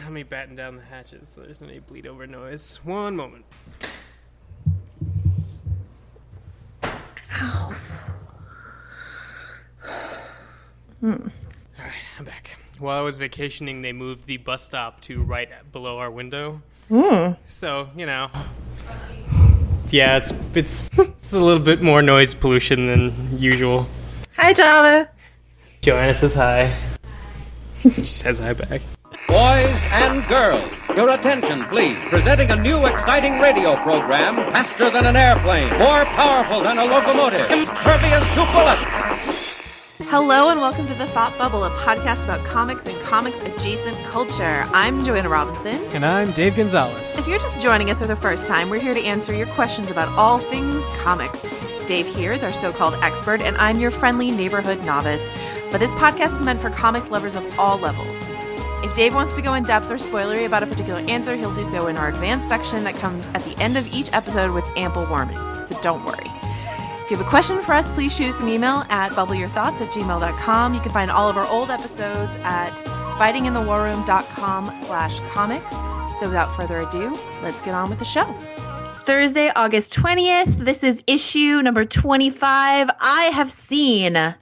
Let me batten down the hatches so there's no bleed over noise. One moment. Ow. Hmm. All right, I'm back. While I was vacationing, they moved the bus stop to right below our window. Mm. So you know, yeah, it's it's it's a little bit more noise pollution than usual. Hi, Java. Joanna says hi. she says hi back. Boys and girls, your attention, please. Presenting a new exciting radio program faster than an airplane, more powerful than a locomotive, impervious to bullets. Hello and welcome to the Thought Bubble, a podcast about comics and comics adjacent culture. I'm Joanna Robinson. And I'm Dave Gonzalez. If you're just joining us for the first time, we're here to answer your questions about all things comics. Dave here is our so called expert, and I'm your friendly neighborhood novice. But this podcast is meant for comics lovers of all levels. If Dave wants to go in depth or spoilery about a particular answer, he'll do so in our advanced section that comes at the end of each episode with ample warning, so don't worry. If you have a question for us, please shoot us an email at bubbleyourthoughts at gmail.com. You can find all of our old episodes at fightinginthewarroom.com slash comics. So without further ado, let's get on with the show. It's Thursday, August 20th. This is issue number 25. I have seen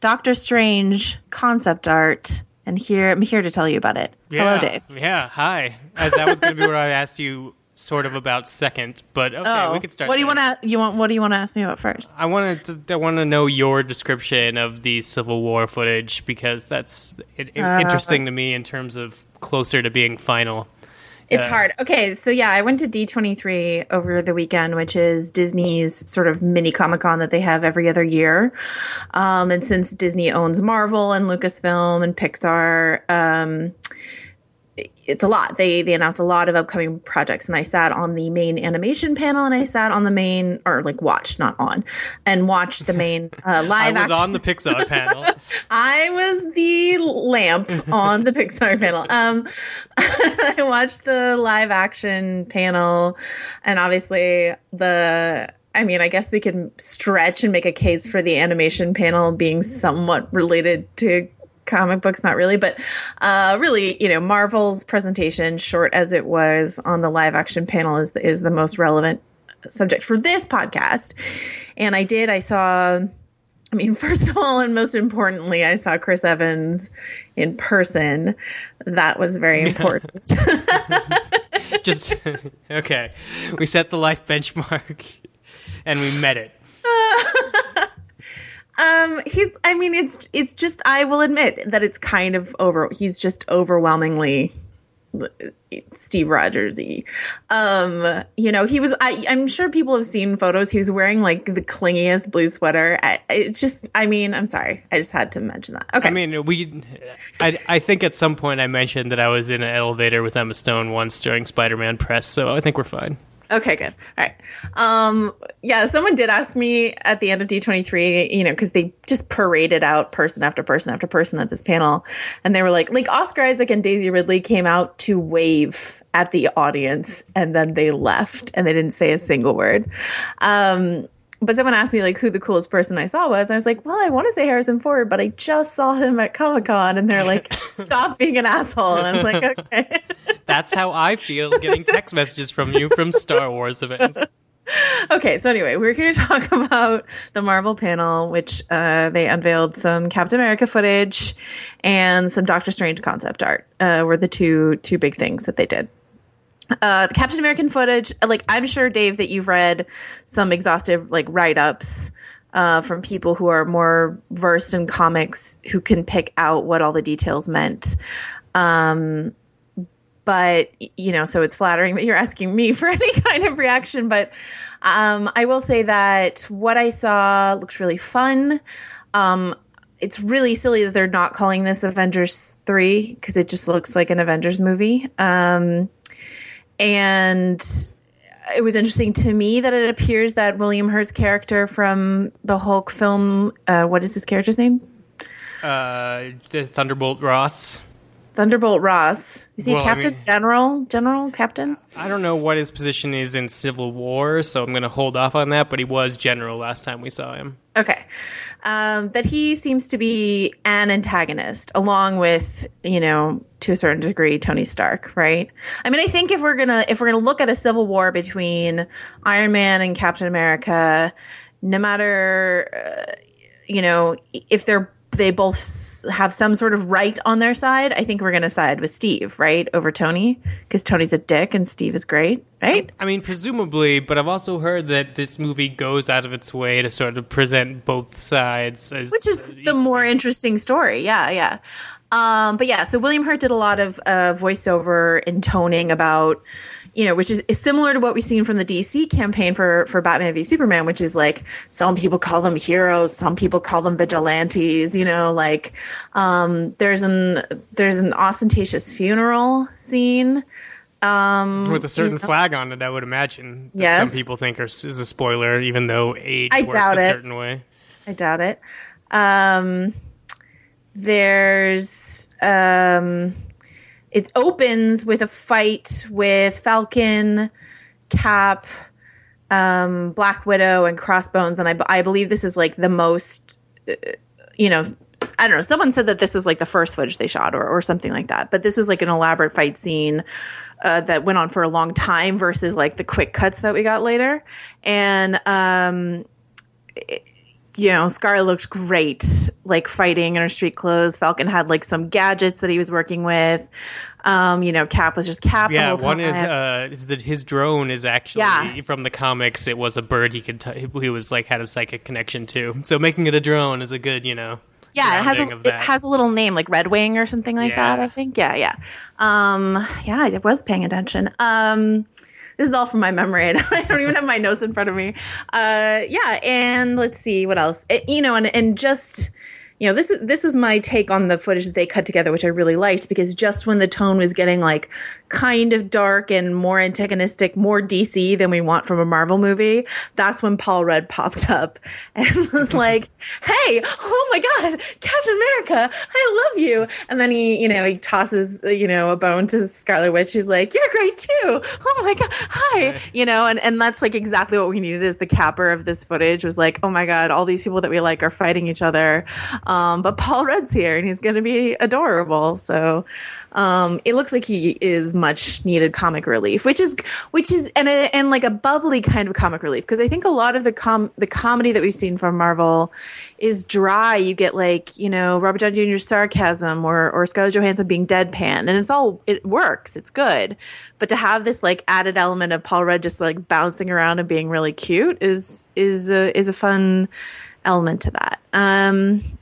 Doctor Strange concept art and here I'm here to tell you about it. Yeah, Hello, Dave. Yeah, hi. As that was going to be where I asked you sort of about second, but okay, oh, we could start. What do you want to you want? What do you want to ask me about first? I wanted to, I want to know your description of the Civil War footage because that's it, it- Uh, interesting to me in terms of closer to being final. It's Yeah. hard. Okay, so yeah, I went to D23 over the weekend, which is Disney's sort of mini Comic Con that they have every other year. Um, and since Disney owns Marvel and Lucasfilm and Pixar, um, it's a lot. They they announced a lot of upcoming projects, and I sat on the main animation panel, and I sat on the main or like watched, not on, and watched the main uh, I live. was action. on the Pixar panel. I was the lamp on the Pixar panel. Um, I watched the live action panel, and obviously the. I mean, I guess we can stretch and make a case for the animation panel being somewhat related to comic books, not really, but uh, really, you know, Marvel's presentation, short as it was on the live action panel, is is the most relevant subject for this podcast. And I did. I saw. I mean, first of all, and most importantly, I saw Chris Evans in person. That was very important. Just okay. We set the life benchmark, and we met it. Um, he's. I mean, it's it's just. I will admit that it's kind of over. He's just overwhelmingly Steve Rogersy. Um, you know, he was. I, I'm sure people have seen photos. He was wearing like the clingiest blue sweater. It's just. I mean, I'm sorry. I just had to mention that. Okay. I mean, we. I I think at some point I mentioned that I was in an elevator with Emma Stone once during Spider-Man press, so I think we're fine. Okay, good. All right. Um, yeah, someone did ask me at the end of D23, you know, because they just paraded out person after person after person at this panel. And they were like, like Oscar Isaac and Daisy Ridley came out to wave at the audience and then they left and they didn't say a single word. Um, but someone asked me like who the coolest person I saw was. I was like, well, I want to say Harrison Ford, but I just saw him at Comic Con, and they're like, stop being an asshole. And I was like, okay. That's how I feel getting text messages from you from Star Wars events. okay, so anyway, we're here to talk about the Marvel panel, which uh, they unveiled some Captain America footage and some Doctor Strange concept art. Uh, were the two two big things that they did. Uh, the Captain American footage, like I'm sure Dave that you've read some exhaustive like write ups. Uh, from people who are more versed in comics who can pick out what all the details meant. Um, but you know so it's flattering that you're asking me for any kind of reaction but um, i will say that what i saw looks really fun um, it's really silly that they're not calling this avengers 3 because it just looks like an avengers movie um, and it was interesting to me that it appears that william hurt's character from the hulk film uh, what is his character's name Uh, Thunderbolt Ross. thunderbolt ross is he Well, I captain mean- general general captain I don't know what his position is in Civil War, so I'm going to hold off on that. But he was general last time we saw him. Okay. Um, that he seems to be an antagonist, along with you know to a certain degree Tony Stark, right? I mean, I think if we're gonna if we're gonna look at a civil war between Iron Man and Captain America, no matter uh, you know if they're they both have some sort of right on their side, I think we're going to side with Steve, right, over Tony, because Tony's a dick and Steve is great, right? I mean, presumably, but I've also heard that this movie goes out of its way to sort of present both sides, as, which is the more interesting story. Yeah, yeah. Um, but yeah, so William Hurt did a lot of uh, voiceover and toning about you know, which is, is similar to what we've seen from the DC campaign for for Batman v Superman, which is like some people call them heroes, some people call them vigilantes. You know, like um, there's an there's an ostentatious funeral scene. Um, with a certain you know. flag on it, I would imagine. That yes. Some people think are, is a spoiler, even though age I works doubt a it. certain way. I doubt it. Um, there's um, it opens with a fight with Falcon, Cap, um, Black Widow, and Crossbones, and I, I believe this is like the most, uh, you know, I don't know. Someone said that this was like the first footage they shot, or or something like that. But this was like an elaborate fight scene uh, that went on for a long time versus like the quick cuts that we got later, and um. It, you know, Scar looked great, like fighting in her street clothes. Falcon had like some gadgets that he was working with. Um, you know, Cap was just Cap. Yeah, one is uh, is that his drone is actually Yeah. from the comics. It was a bird he could t- he was like had a psychic connection to. So making it a drone is a good, you know. yeah, it has a it has a little name like Red Wing or something like that. I think. Yeah, yeah. Um, yeah, I was paying attention. Um, this is all from my memory. and I don't even have my notes in front of me. Uh, yeah, and let's see what else. It- you know, and and just you know this is this was my take on the footage that they cut together, which I really liked because just when the tone was getting like kind of dark and more antagonistic, more DC than we want from a Marvel movie, that's when Paul Rudd popped up and was like, "Hey, oh my God, Captain America, I love you!" And then he, you know, he tosses, you know, a bone to Scarlet Witch. He's like, "You're great too! Oh my God, hi!" You know, and and that's like exactly what we needed Is the capper of this footage was like, "Oh my God, all these people that we like are fighting each other." Um, but Paul Rudd's here and he's going to be adorable. So um, it looks like he is much needed comic relief, which is which is and a, and like a bubbly kind of comic relief because I think a lot of the com the comedy that we've seen from Marvel is dry. You get like you know Robert Downey Jr.'s sarcasm or or Scarlett Johansson being deadpan, and it's all it works. It's good, but to have this like added element of Paul Rudd just like bouncing around and being really cute is is a, is a fun element to that. Um,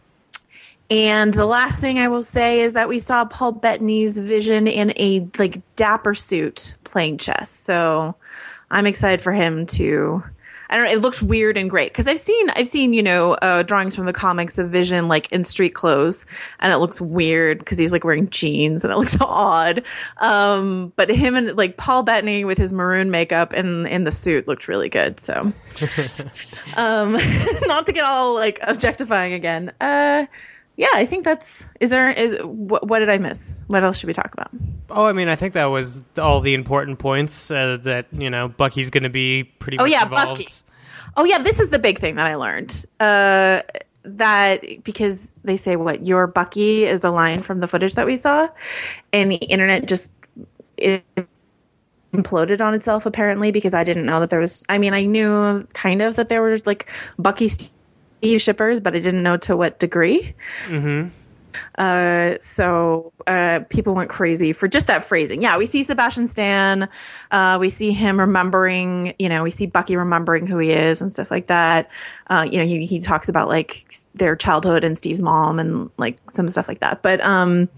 and the last thing I will say is that we saw Paul Bettany's vision in a like dapper suit playing chess. So I'm excited for him to. I don't know. It looks weird and great because I've seen I've seen you know uh, drawings from the comics of Vision like in street clothes, and it looks weird because he's like wearing jeans and it looks odd. Um, but him and like Paul Bettany with his maroon makeup and in the suit looked really good. So, um, not to get all like objectifying again. Uh, yeah, I think that's. Is there is what, what did I miss? What else should we talk about? Oh, I mean, I think that was all the important points. Uh, that you know, Bucky's going to be pretty. Oh, yeah, involved. Bucky. Oh yeah, this is the big thing that I learned. Uh, that because they say what your Bucky is a line from the footage that we saw, and the internet just it imploded on itself apparently because I didn't know that there was. I mean, I knew kind of that there were like Bucky Steve shippers, but I didn't know to what degree. Uh, so uh, people went crazy for just that phrasing. Yeah, we see Sebastian Stan. Uh, we see him remembering, you know, we see Bucky remembering who he is and stuff like that. Uh, you know, he, he talks about like their childhood and Steve's mom and like some stuff like that. But um,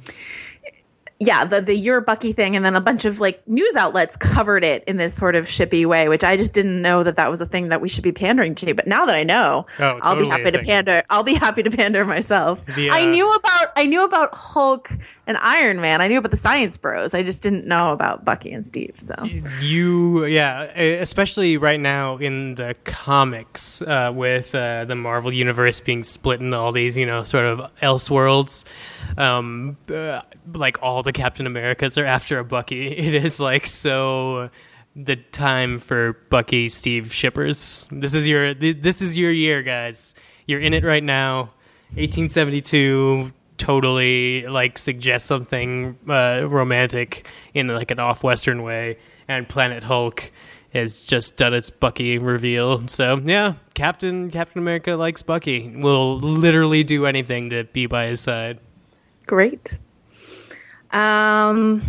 yeah, the the you're Bucky thing, and then a bunch of like news outlets covered it in this sort of shippy way, which I just didn't know that that was a thing that we should be pandering to. But now that I know, Oh, I'll be happy to thing. pander. I'll be happy to pander myself. The, I uh, knew about I knew about Hulk and Iron Man. I knew about the Science Bros. I just didn't know about Bucky and Steve. So You, yeah, especially right now in the comics, uh, with uh, the Marvel universe being split into all these, you know, sort of elseworlds. Um, uh, like all the Captain Americas are after a Bucky. It is like so the time for Bucky Steve shippers. This is your this is your year, guys. you're in it right now. 1872 totally like suggests something uh, romantic in like an off-western way, and Planet Hulk has just done its Bucky reveal. So yeah, Captain Captain America likes Bucky. Will literally do anything to be by his side. Great. Um,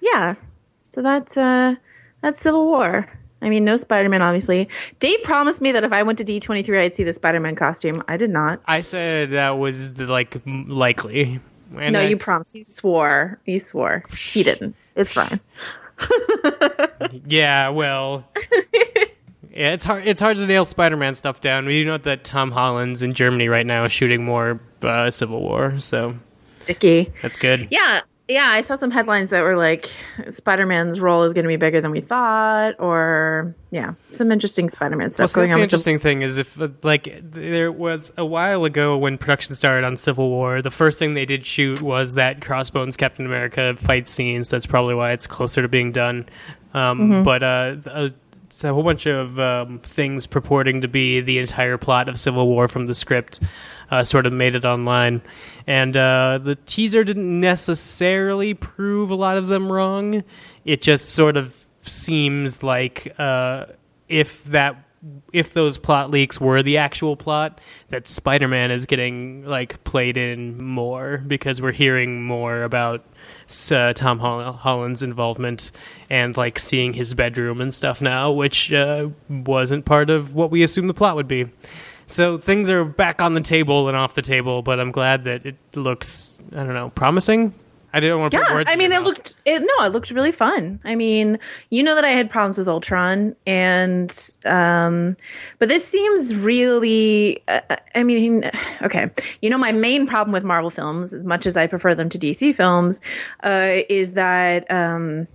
yeah. So that's uh, that's Civil War. I mean, no Spider Man, obviously. Dave promised me that if I went to D23, I'd see the Spider Man costume. I did not. I said that was the, like likely. And no, you promised. You swore. You swore. He didn't. It's fine. Yeah, well, yeah, it's hard. It's hard to nail Spider-Man stuff down. We know that Tom Holland's in Germany right now, shooting more uh, Civil War, so Sticky. that's good. Yeah. Yeah, I saw some headlines that were like Spider Man's role is going to be bigger than we thought, or yeah, some interesting Spider Man Well, stuff so going on. the interesting thing is if uh, like there was a while ago when production started on Civil War, the first thing they did shoot was that Crossbones Captain America fight scene. So that's probably why it's closer to being done. Um, Mm-hmm. But uh, uh, it's a whole bunch of um, things purporting to be the entire plot of Civil War from the script. Uh, sort of made it online, and uh, the teaser didn't necessarily prove a lot of them wrong. It just sort of seems like uh, if that if those plot leaks were the actual plot, that Spider-Man is getting like played in more because we're hearing more about uh, Tom Holl- Holland's involvement and like seeing his bedroom and stuff now, which uh, wasn't part of what we assumed the plot would be. So things are back on the table and off the table, but I'm glad that it looks I don't know promising. I didn't want to put Yeah, words. I mean, it mouth. looked it, no, it looked really fun. I mean, you know that I had problems with Ultron, and um, but this seems really. Uh, I mean, okay, you know, my main problem with Marvel films, as much as I prefer them to DC films, uh, is that. Um,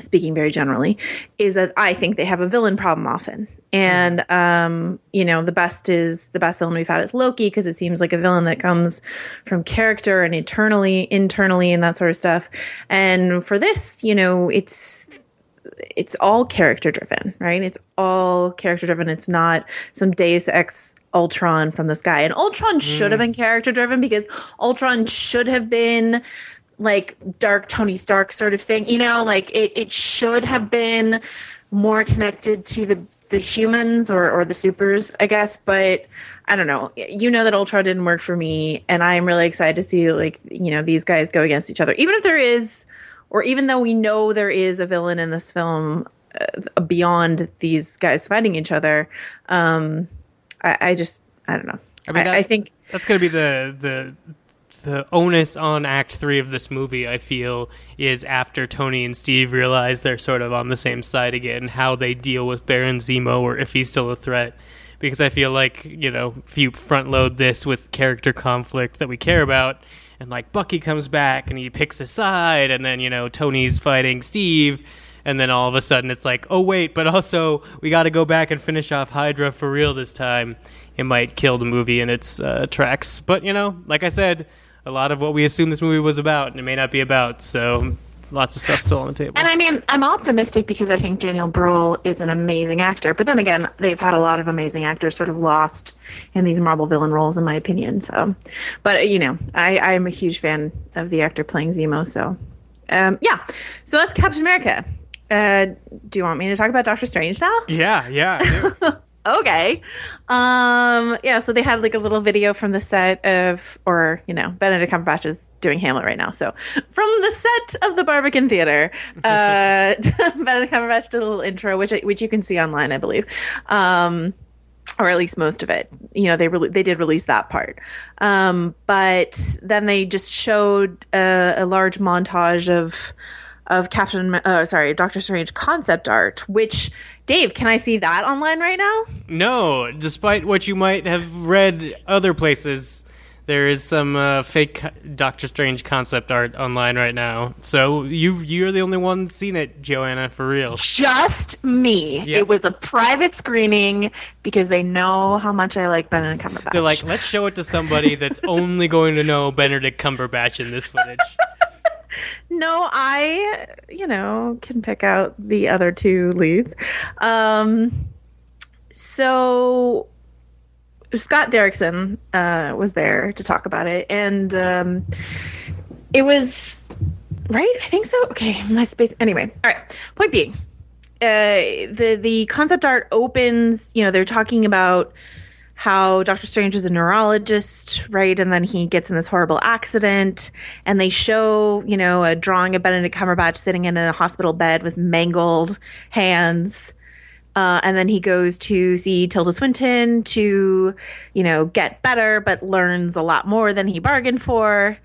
speaking very generally, is that I think they have a villain problem often. And um, you know, the best is the best villain we've had is Loki because it seems like a villain that comes from character and eternally, internally, and that sort of stuff. And for this, you know, it's it's all character driven, right? It's all character driven. It's not some Deus Ex Ultron from the sky. And Ultron should have been character driven because Ultron should have been like dark Tony Stark sort of thing. You know, like it, it should have been more connected to the the humans or, or the supers, I guess. But I don't know. You know that Ultron didn't work for me, and I'm really excited to see like you know these guys go against each other, even if there is, or even though we know there is a villain in this film uh, beyond these guys fighting each other. Um, I, I just I don't know. I I, mean, that- I think that's going to be the the the onus on act 3 of this movie I feel is after Tony and Steve realize they're sort of on the same side again how they deal with Baron Zemo or if he's still a threat. Because I feel like you know if you front load this with character conflict that we care about and like Bucky comes back and he picks a side and then you know Tony's fighting Steve and then all of a sudden it's like oh wait but also we got to go back and finish off Hydra for real this time. It might kill the movie in its uh, tracks. But you know like I said a lot of what we assumed this movie was about and it may not be about so lots of stuff still on the table And I mean, I'm optimistic because I think Daniel Bruhl is an amazing actor. But then again, they've had a lot of amazing actors sort of lost in these Marvel villain roles, in my opinion. So, but you know, I, I am a huge fan of the actor playing Zemo. So, um, yeah. So that's Captain America. Uh, do you want me to talk about Doctor Strange now? yeah yeah. okay. Um, yeah, so they had like a little video from the set of, or, you know, Benedict Cumberbatch is doing Hamlet right now. So from the set of the Barbican Theater, uh, Benedict Cumberbatch did a little intro, which, which you can see online, I believe. Um, or at least most of it. You know, they re- they did release that part, um, but then they just showed a, a large montage of of Captain, uh, sorry, Doctor Strange concept art. Which, Dave, can I see that online right now? No, despite what you might have read other places, there is some uh, fake Doctor Strange concept art online right now. So you you're the only one that's seen it, Joanna, for real. Just me. Yep. It was a private screening because they know how much I like Benedict Cumberbatch. They're like, let's show it to somebody that's only going to know Benedict Cumberbatch in this footage. No, I, you know, can pick out the other two leads. Um, so Scott Derrickson uh, was there to talk about it, and um, it was right. I think so. Okay, my space. Anyway, all right. Point being, uh, the the concept art opens. You know, they're talking about how Doctor Strange is a neurologist, right? And then he gets in this horrible accident, and they show, you know, a drawing of Benedict Cumberbatch sitting in a hospital bed with mangled hands. Uh, and then he goes to see Tilda Swinton to, you know, get better, but learns a lot more than he bargained for.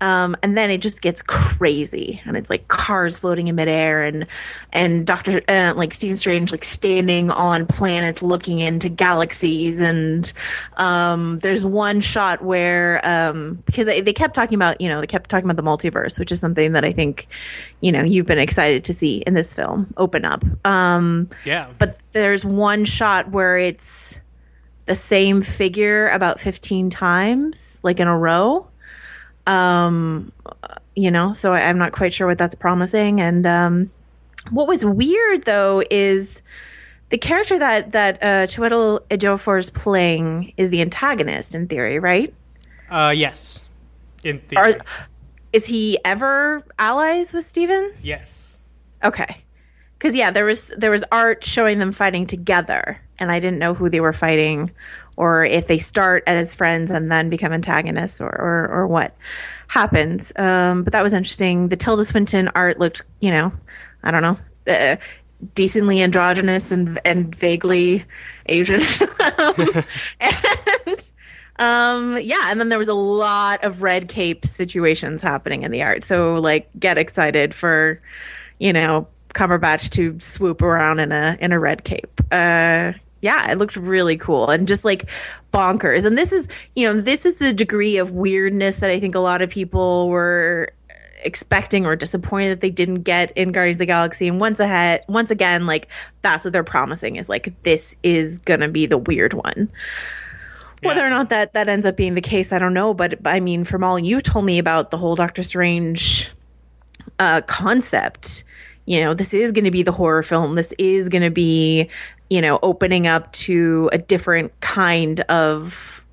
Um, and then it just gets crazy, and it's like cars floating in midair, and and Doctor uh, like Stephen Strange like standing on planets looking into galaxies, and um, there's one shot where um, because they, they kept talking about you know they kept talking about the multiverse, which is something that I think you know you've been excited to see in this film open up. Um, Yeah. but there's one shot where it's the same figure about 15 times like in a row um you know so I, i'm not quite sure what that's promising and um what was weird though is the character that that uh Chiwetel Ejiofor is playing is the antagonist in theory right Uh, yes. In theory. are is he ever allies with Stephen? yes. Okay. Cuz yeah, there was there was art showing them fighting together and I didn't know who they were fighting or if they start as friends and then become antagonists or or, or what happens. Um, but that was interesting. The Tilda Swinton art looked, you know, I don't know, uh, decently androgynous and and vaguely Asian. and um yeah and then there was a lot of red cape situations happening in the art so like get excited for you know cumberbatch to swoop around in a in a red cape uh yeah it looked really cool and just like bonkers and this is you know this is the degree of weirdness that i think a lot of people were expecting or disappointed that they didn't get in Guardians of the Galaxy. And once ahead, once again, like that's what they're promising is like this is gonna be the weird one. Whether Yeah. or not that that ends up being the case, I don't know. But I mean, from all you told me about the whole Doctor Strange uh, concept, you know, this is going to be the horror film. This is going to be, you know, opening up to a different kind of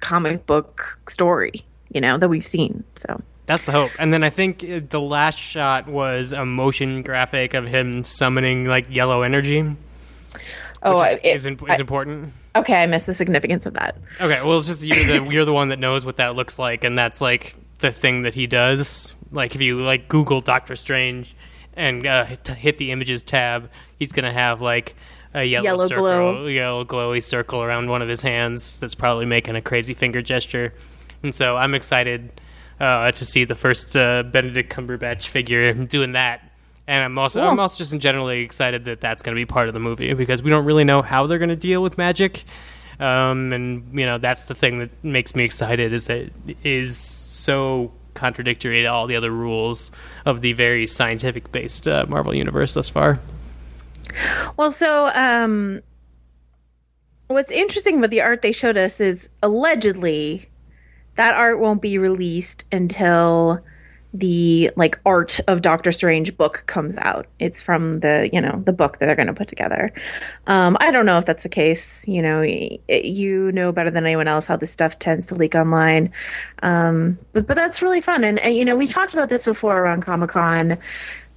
comic book story, you know, that we've seen. So That's the hope. And then I think uh, the last shot was a motion graphic of him summoning like yellow energy, oh, is, it- is, is important. okay, I missed the significance of that. Okay, well, it's just you're the you're the one that knows what that looks like, and that's like the thing that he does. Like if you like Google Doctor Strange and uh, hit, hit the images tab, he's gonna have like a yellow, Yellow circle, glow. yellow glowy circle around one of his hands. That's probably making a crazy finger gesture, and so I'm excited uh, to see the first uh, Benedict Cumberbatch figure doing that. And I'm also I'm also just generally excited that that's going to be part of the movie because we don't really know how they're going to deal with magic. Um, and you know that's the thing that makes me excited is that it is so contradictory to all the other rules of the very scientific based uh, Marvel universe thus far. Well, so um, what's interesting about the art they showed us is allegedly that art won't be released until the like art of Doctor Strange book comes out. It's from the you know the book that they're going to put together. Um, I don't know if that's the case. You know, you know better than anyone else how this stuff tends to leak online. Um, but but that's really fun. And, and you know we talked about this before around Comic Con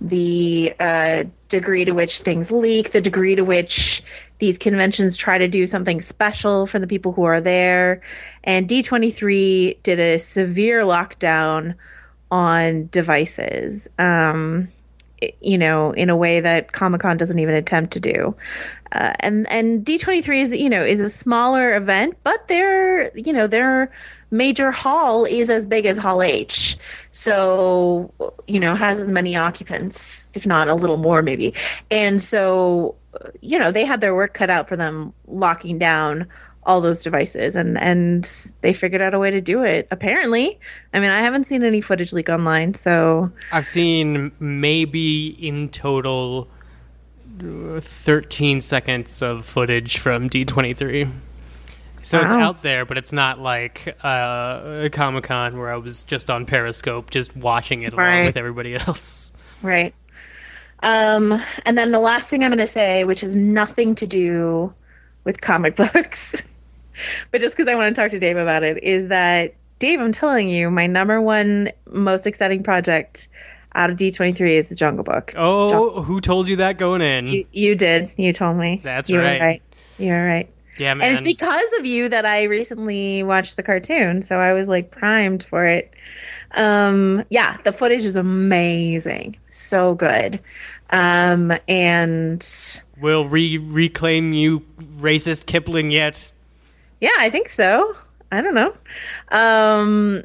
the uh, degree to which things leak, the degree to which these conventions try to do something special for the people who are there. And D23 did a severe lockdown on devices, um, you know, in a way that Comic Con doesn't even attempt to do. Uh, and and D23 is you know is a smaller event, but their you know their major hall is as big as Hall H, so you know has as many occupants, if not a little more maybe. And so you know they had their work cut out for them locking down all those devices and and they figured out a way to do it apparently i mean i haven't seen any footage leak online so I've seen maybe in total uh, 13 seconds of footage from D23. So it's out there, but it's not like uh, Comic Con where I was just on Periscope, just watching it along Right. with everybody else. Right. Um, and then the last thing I'm going to say, which has nothing to do with comic books, but just because I want to talk to Dave about it, is that Dave, I'm telling you, my number one most exciting project out of D23 is the Jungle Book. Oh, Jungle- who told you that going in? you, you did. You told me. That's you right. right. You're right. yeah, man. And it's because of you that I recently watched the cartoon, so I was like primed for it. Um, yeah, the footage is amazing, so good. Um, and Will re reclaim you, racist Kipling yet? yeah, I think so. I don't know. Um,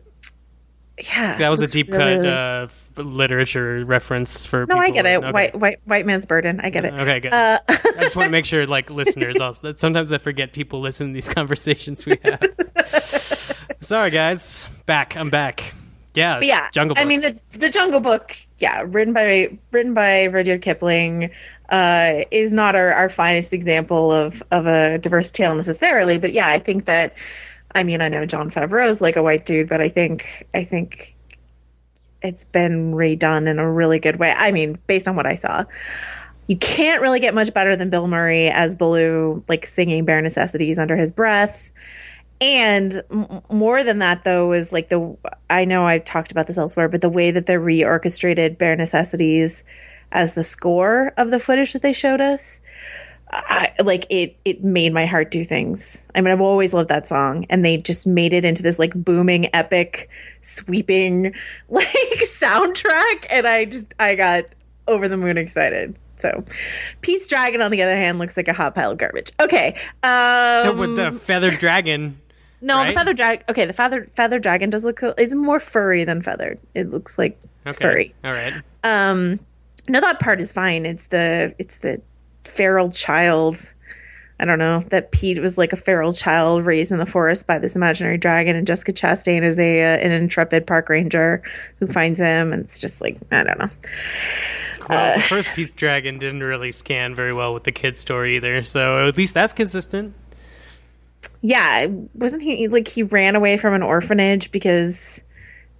yeah, That was a deep really- cut uh, literature reference for. No, I get it. Okay. White, white, white man's burden. I get it. Okay, good. Uh, I just want to make sure, like listeners, also sometimes I forget people listen to these conversations we have. Sorry, guys. Back. I'm back. Yeah. Yeah, Jungle Book. I mean the the Jungle Book, yeah, written by written by Rudyard Kipling, uh, is not our, our finest example of of a diverse tale necessarily. But yeah, I think that, I mean, I know Jon Favreau is like a white dude, but I think I think it's been redone in a really good way. I mean, based on what I saw. You can't really get much better than Bill Murray as Baloo, like singing bare necessities under his breath. And more than that, though, is like the I know I've talked about this elsewhere, but the way that they reorchestrated bare necessities as the score of the footage that they showed us, I, like it it made my heart do things. I mean, I've always loved that song, and they just made it into this like booming, epic, sweeping like soundtrack, and I just I got over the moon excited. So, Pete's Dragon, on the other hand, looks like a hot pile of garbage. Okay, um, The- with the feathered dragon. no, right? the feather dragon. Okay, the feather feather dragon does look cool. It's more furry than feathered. It looks like it's Okay. furry. All right. Um, no, that part is fine. It's the it's the feral child. I don't know that Pete was like a feral child raised in the forest by this imaginary dragon, and Jessica Chastain is a uh, an intrepid park ranger who finds him, and it's just like I don't know. Well, the first Pete's Dragon didn't really scan very well with the kid story either, so at least that's consistent. Yeah, wasn't he like he ran away from an orphanage because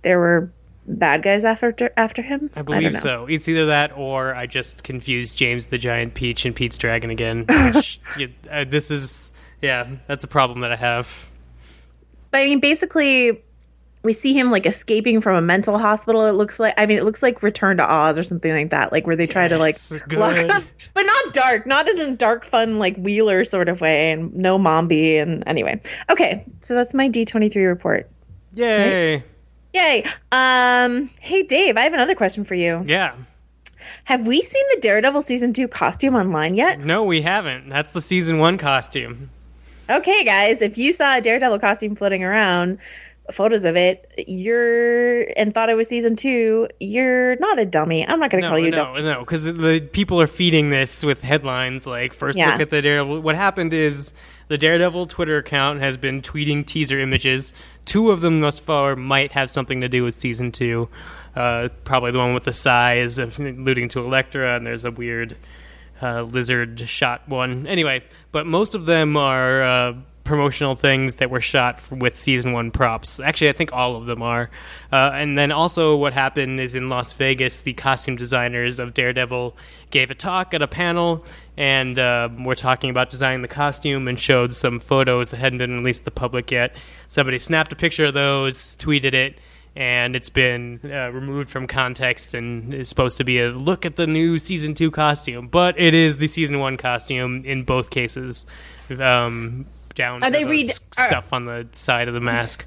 there were bad guys after after him? I believe know. so. It's either that or I just confused James the Giant Peach and Pete's Dragon again. Which, you- uh, this is, yeah, that's a problem that I have. But I mean, basically, we see him like escaping from a mental hospital. It looks like. I mean, it looks like Return to Oz or something like that. Like where they try to like Yes, lock up, but not dark, not in a dark, fun like Wheeler sort of way, and no Mombi. And anyway, okay, so that's my D twenty three report. Yay! Yay! Um, hey Dave, I have another question for you. Yeah. Have we seen the Daredevil season two costume online yet? No, we haven't. That's the season one costume. Okay, guys, if you saw a Daredevil costume floating around, photos of it, you're and thought it was season two, you're not a dummy. I'm not going to No, call you a no, dummy. no, because the people are feeding this with headlines like first Yeah. look at the Daredevil. What happened is the Daredevil Twitter account has been tweeting teaser images. Two of them thus far might have something to do with season two. Uh, probably the one with the sais, alluding to Elektra, and there's a weird uh, lizard shot one. Anyway, but most of them are uh, promotional things that were shot with season one props. Actually, I think all of them are. Uh, and then also, what happened is in Las Vegas, the costume designers of Daredevil gave a talk at a panel, and uh, we're talking about designing the costume and showed some photos that hadn't been released to the public yet. Somebody snapped a picture of those, tweeted it and it's been uh, removed from context and is supposed to be a look at the new season two costume, but it is the season one costume in both cases. Um, down Are they the read- s- are- stuff on the side of the mask.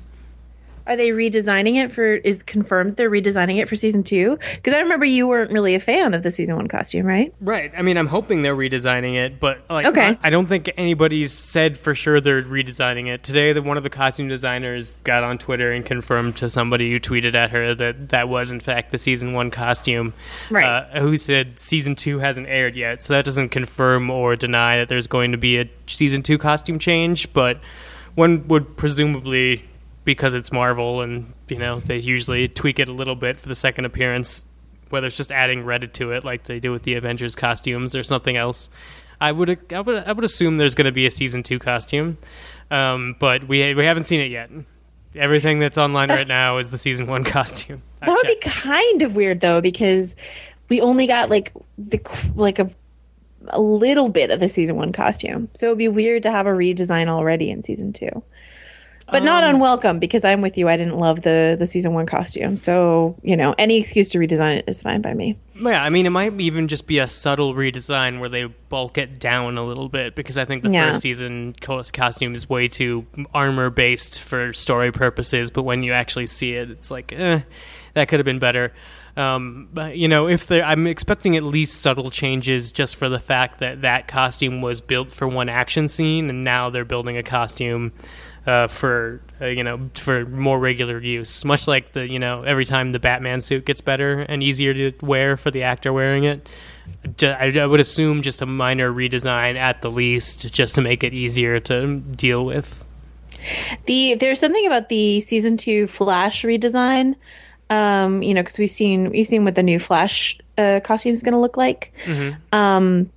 Are they redesigning it for? Is confirmed they're redesigning it for season two? Because I remember you weren't really a fan of the season one costume, right? Right. I mean, I'm hoping they're redesigning it, but like, Okay. I, I don't think anybody's said for sure they're redesigning it. Today, the, one of the costume designers got on Twitter and confirmed to somebody who tweeted at her that that was in fact the season one costume. Right. Uh, who said season two hasn't aired yet, so that doesn't confirm or deny that there's going to be a season two costume change, but one would presumably because it's Marvel and you know they usually tweak it a little bit for the second appearance, whether it's just adding Reddit to it like they do with the Avengers costumes or something else. I would I would I would assume there's going to be a season two costume, um, but we we haven't seen it yet. Everything that's online right now is the season one costume. That would be kind of weird though, because we only got like the like a a little bit of the season one costume. So it'd be weird to have a redesign already in season two. But not Um, unwelcome because I'm with you. I didn't love the the season one costume. So, you know, any excuse to redesign it is fine by me. Yeah, I mean, it might even just be a subtle redesign where they bulk it down a little bit because I think the Yeah. first season costume is way too armor based for story purposes. But when you actually see it, it's like, eh, that could have been better. Um, but you know, if I'm expecting at least subtle changes just for the fact that that costume was built for one action scene, and now they're building a costume uh, for uh, you know for more regular use. Much like the you know every time the Batman suit gets better and easier to wear for the actor wearing it. I, I would assume just a minor redesign at the least, just to make it easier to deal with. The there's something about the season two Flash redesign. Um, you know, because we've seen we've seen what the new Flash uh, costume is going to look like. Um,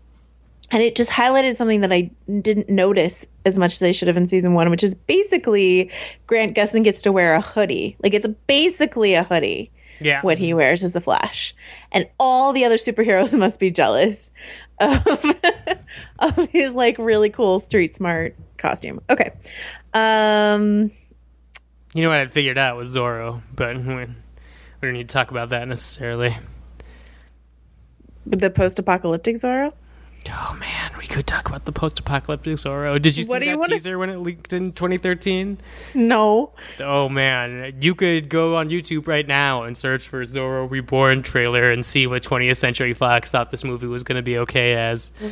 and it just highlighted something that I didn't notice as much as they should have in season one, which is basically Grant Gustin gets to wear a hoodie. Like it's basically a hoodie. Yeah, What he wears is the Flash, and all the other superheroes must be jealous of of his like really cool street smart costume. Okay, um, you know what I'd figured out was Zorro, but we, we don't need to talk about that necessarily. the post-apocalyptic Zorro. Oh man, we could talk about the post-apocalyptic Zorro. Did you see What that you wanna- teaser when it leaked in 2013? No, Oh man, you could go on YouTube right now and search for Zorro Reborn trailer and see what 20th Century Fox thought this movie was going to be okay as. uh,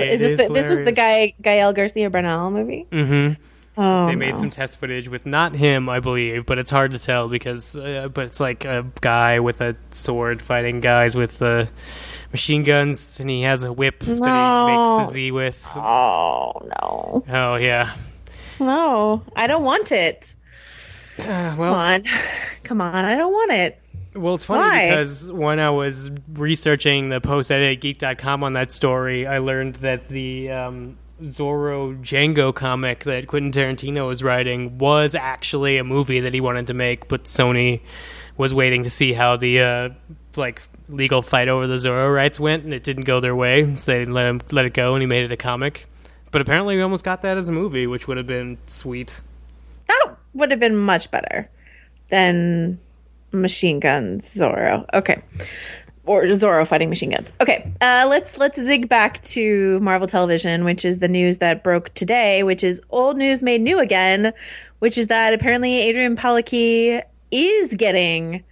is this the, this was the guy Gael Garcia Bernal movie? Mm-hmm. Oh, They made no. some test footage with not him, I believe, but it's hard to tell because, uh, but it's like a guy with a sword fighting guys with uh, machine guns, and he has a whip that he makes the Z with. Oh no, Oh yeah. no! I don't want it. Uh, Come on, come on! I don't want it. Well, it's funny Why? because when I was researching the post edit geek.com on that story, I learned that the um, Zorro Django comic that Quentin Tarantino was writing was actually a movie that he wanted to make, but Sony was waiting to see how the uh, like legal fight over the Zorro rights went, and it didn't go their way, so they let him let it go, and he made it a comic. But apparently, we almost got that as a movie, which would have been sweet. That would have been much better than machine guns Zorro. Okay. Or Zorro fighting machine guns. Okay, uh, let's let's zig back to Marvel Television, which is the news that broke today, which is old news made new again, which is that apparently Adrianne Palicki is getting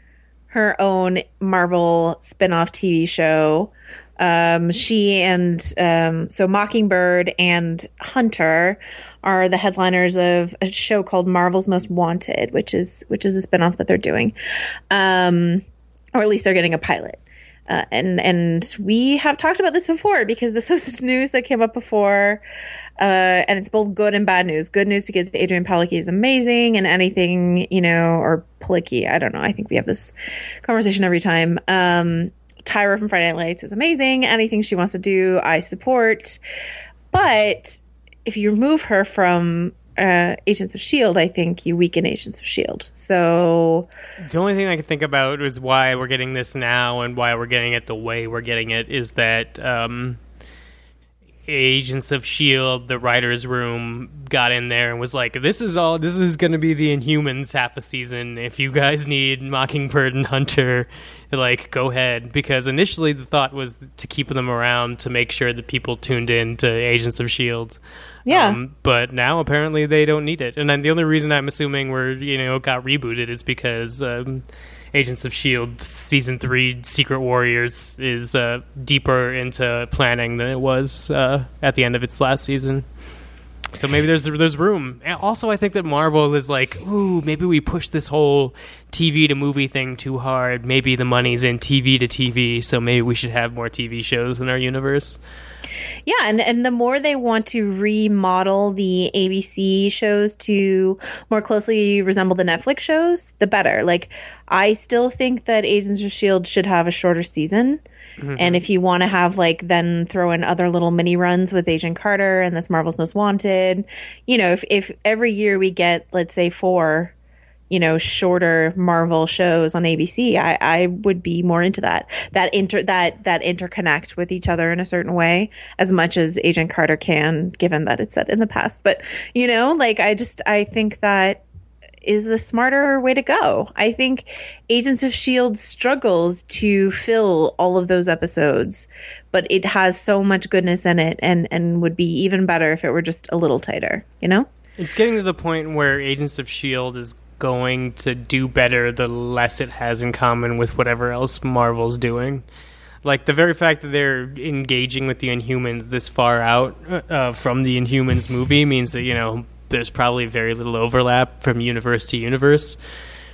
her own Marvel spin-off TV show. Um, she and um, so Mockingbird and Hunter are the headliners of a show called Marvel's Most Wanted, which is which is the spinoff that they're doing, um, or at least they're getting a pilot. Uh, and and we have talked about this before because this was news that came up before, uh, and it's both good and bad news. Good news because Adrianne Palicki is amazing, and anything you know, or Palicki, I don't know. I think we have this conversation every time. Um, Tyra from Friday Night Lights is amazing. Anything she wants to do, I support. But if you remove her from uh, Agents of Shield, I think you weaken Agents of Shield. So The only thing I can think about is why we're getting this now and why we're getting it the way we're getting it is that um, Agents of Shield, the writers' room, got in there and was like, "This is all. This is going to be the Inhumans half a season. If you guys need Mockingbird and Hunter, like, go ahead." Because initially the thought was to keep them around to make sure that people tuned in to Agents of Shield. Yeah. Um, but now apparently they don't need it, and the only reason I'm assuming we're you know got rebooted is because um, Agents of Shield season three Secret Warriors is uh, deeper into planning than it was uh, at the end of its last season. So maybe there's there's room. And also, I think that Marvel is like, ooh, maybe we push this whole TV to movie thing too hard. Maybe the money's in TV to TV, so maybe we should have more TV shows in our universe. Yeah, and, and the more they want to remodel the ABC shows to more closely resemble the Netflix shows, the better. Like, I still think that Agents of S.H.I.E.L.D. should have a shorter season. Mm-hmm. And if you want to have, like, then throw in other little mini runs with Agent Carter and this Marvel's Most Wanted, you know, if, if every year we get, let's say, four you know shorter Marvel shows on ABC. I, I would be more into that that inter that that interconnect with each other in a certain way as much as Agent Carter can, given that it's set in the past. But you know, like I just I think that is the smarter way to go. I think Agents of S.H.I.E.L.D. struggles to fill all of those episodes, but it has so much goodness in it and, and would be even better if it were just a little tighter, you know? It's getting to the point where Agents of S.H.I.E.L.D. is going to do better the less it has in common with whatever else Marvel's doing. Like the very fact that they're engaging with the Inhumans this far out uh, from the Inhumans movie means that, you know, there's probably very little overlap from universe to universe.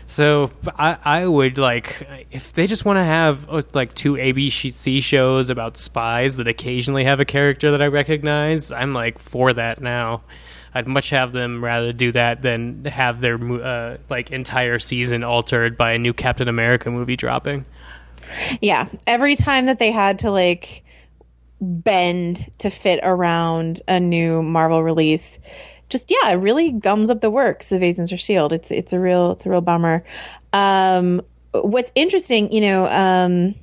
So I, I would like if they just want to have uh, like two ABC shows about spies that occasionally have a character that I recognize. I'm like for that now. I'd much have them rather do that than have their uh, like entire season altered by a new Captain America movie dropping. Yeah, every time that they had to like bend to fit around a new Marvel release, just yeah, it really gums up the works of Agents of Shield. It's it's a real it's a real bummer. Um, what's interesting, you know, um,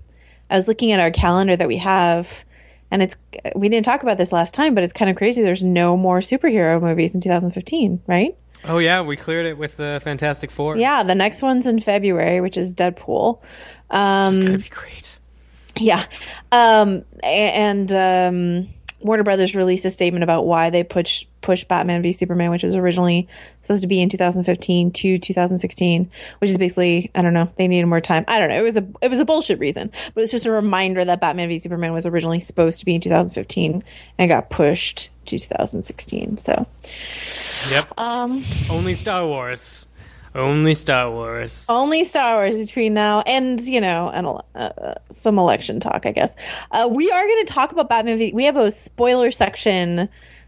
I was looking at our calendar that we have, and it's we didn't talk about this last time, but it's kind of crazy. There's no more superhero movies in 2015, right? Oh yeah, we cleared it with the Fantastic Four. Yeah, the next one's in February, which is Deadpool. Um, it's gonna be great. Yeah, um, and um, Warner Brothers released a statement about why they pushed push Batman v Superman, which was originally supposed to be in 2015 to 2016, which is basically I don't know they needed more time. I don't know. It was a it was a bullshit reason, but it's just a reminder that Batman v Superman was originally supposed to be in 2015 and got pushed to 2016. So, yep. Um, only Star Wars. Only Star Wars. Only Star Wars between now and you know and uh, some election talk, I guess. Uh, we are going to talk about Batman v. We have a spoiler section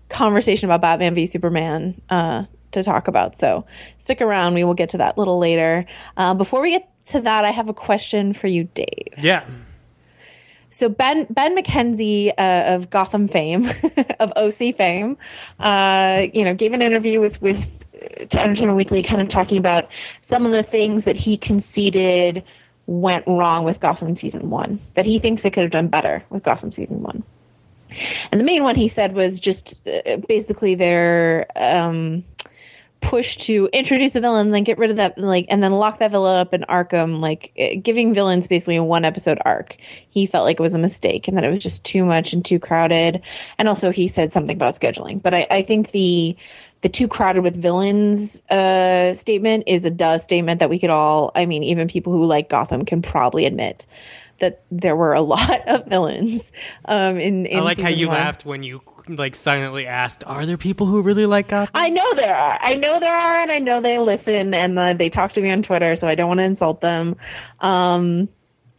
conversation about Batman v Superman uh, to talk about. So stick around. We will get to that a little later. Uh, before we get to that, I have a question for you, Dave. Yeah. So Ben Ben McKenzie uh, of Gotham fame, of OC fame, uh, you know, gave an interview with with Entertainment Weekly, kind of talking about some of the things that he conceded went wrong with Gotham season one. That he thinks they could have done better with Gotham season one. And the main one he said was just uh, basically their um, push to introduce a villain, then get rid of that, like, and then lock that villain up in Arkham, like uh, giving villains basically a one episode arc. He felt like it was a mistake and that it was just too much and too crowded. And also he said something about scheduling. But I, I think the the too crowded with villains uh, statement is a duh statement that we could all, I mean, even people who like Gotham can probably admit that there were a lot of villains. Um, in, in I like how you one. laughed when you like silently asked, "Are there people who really like Gotham?" I know there are. I know there are, and I know they listen and uh, they talk to me on Twitter, so I don't want to insult them. Um,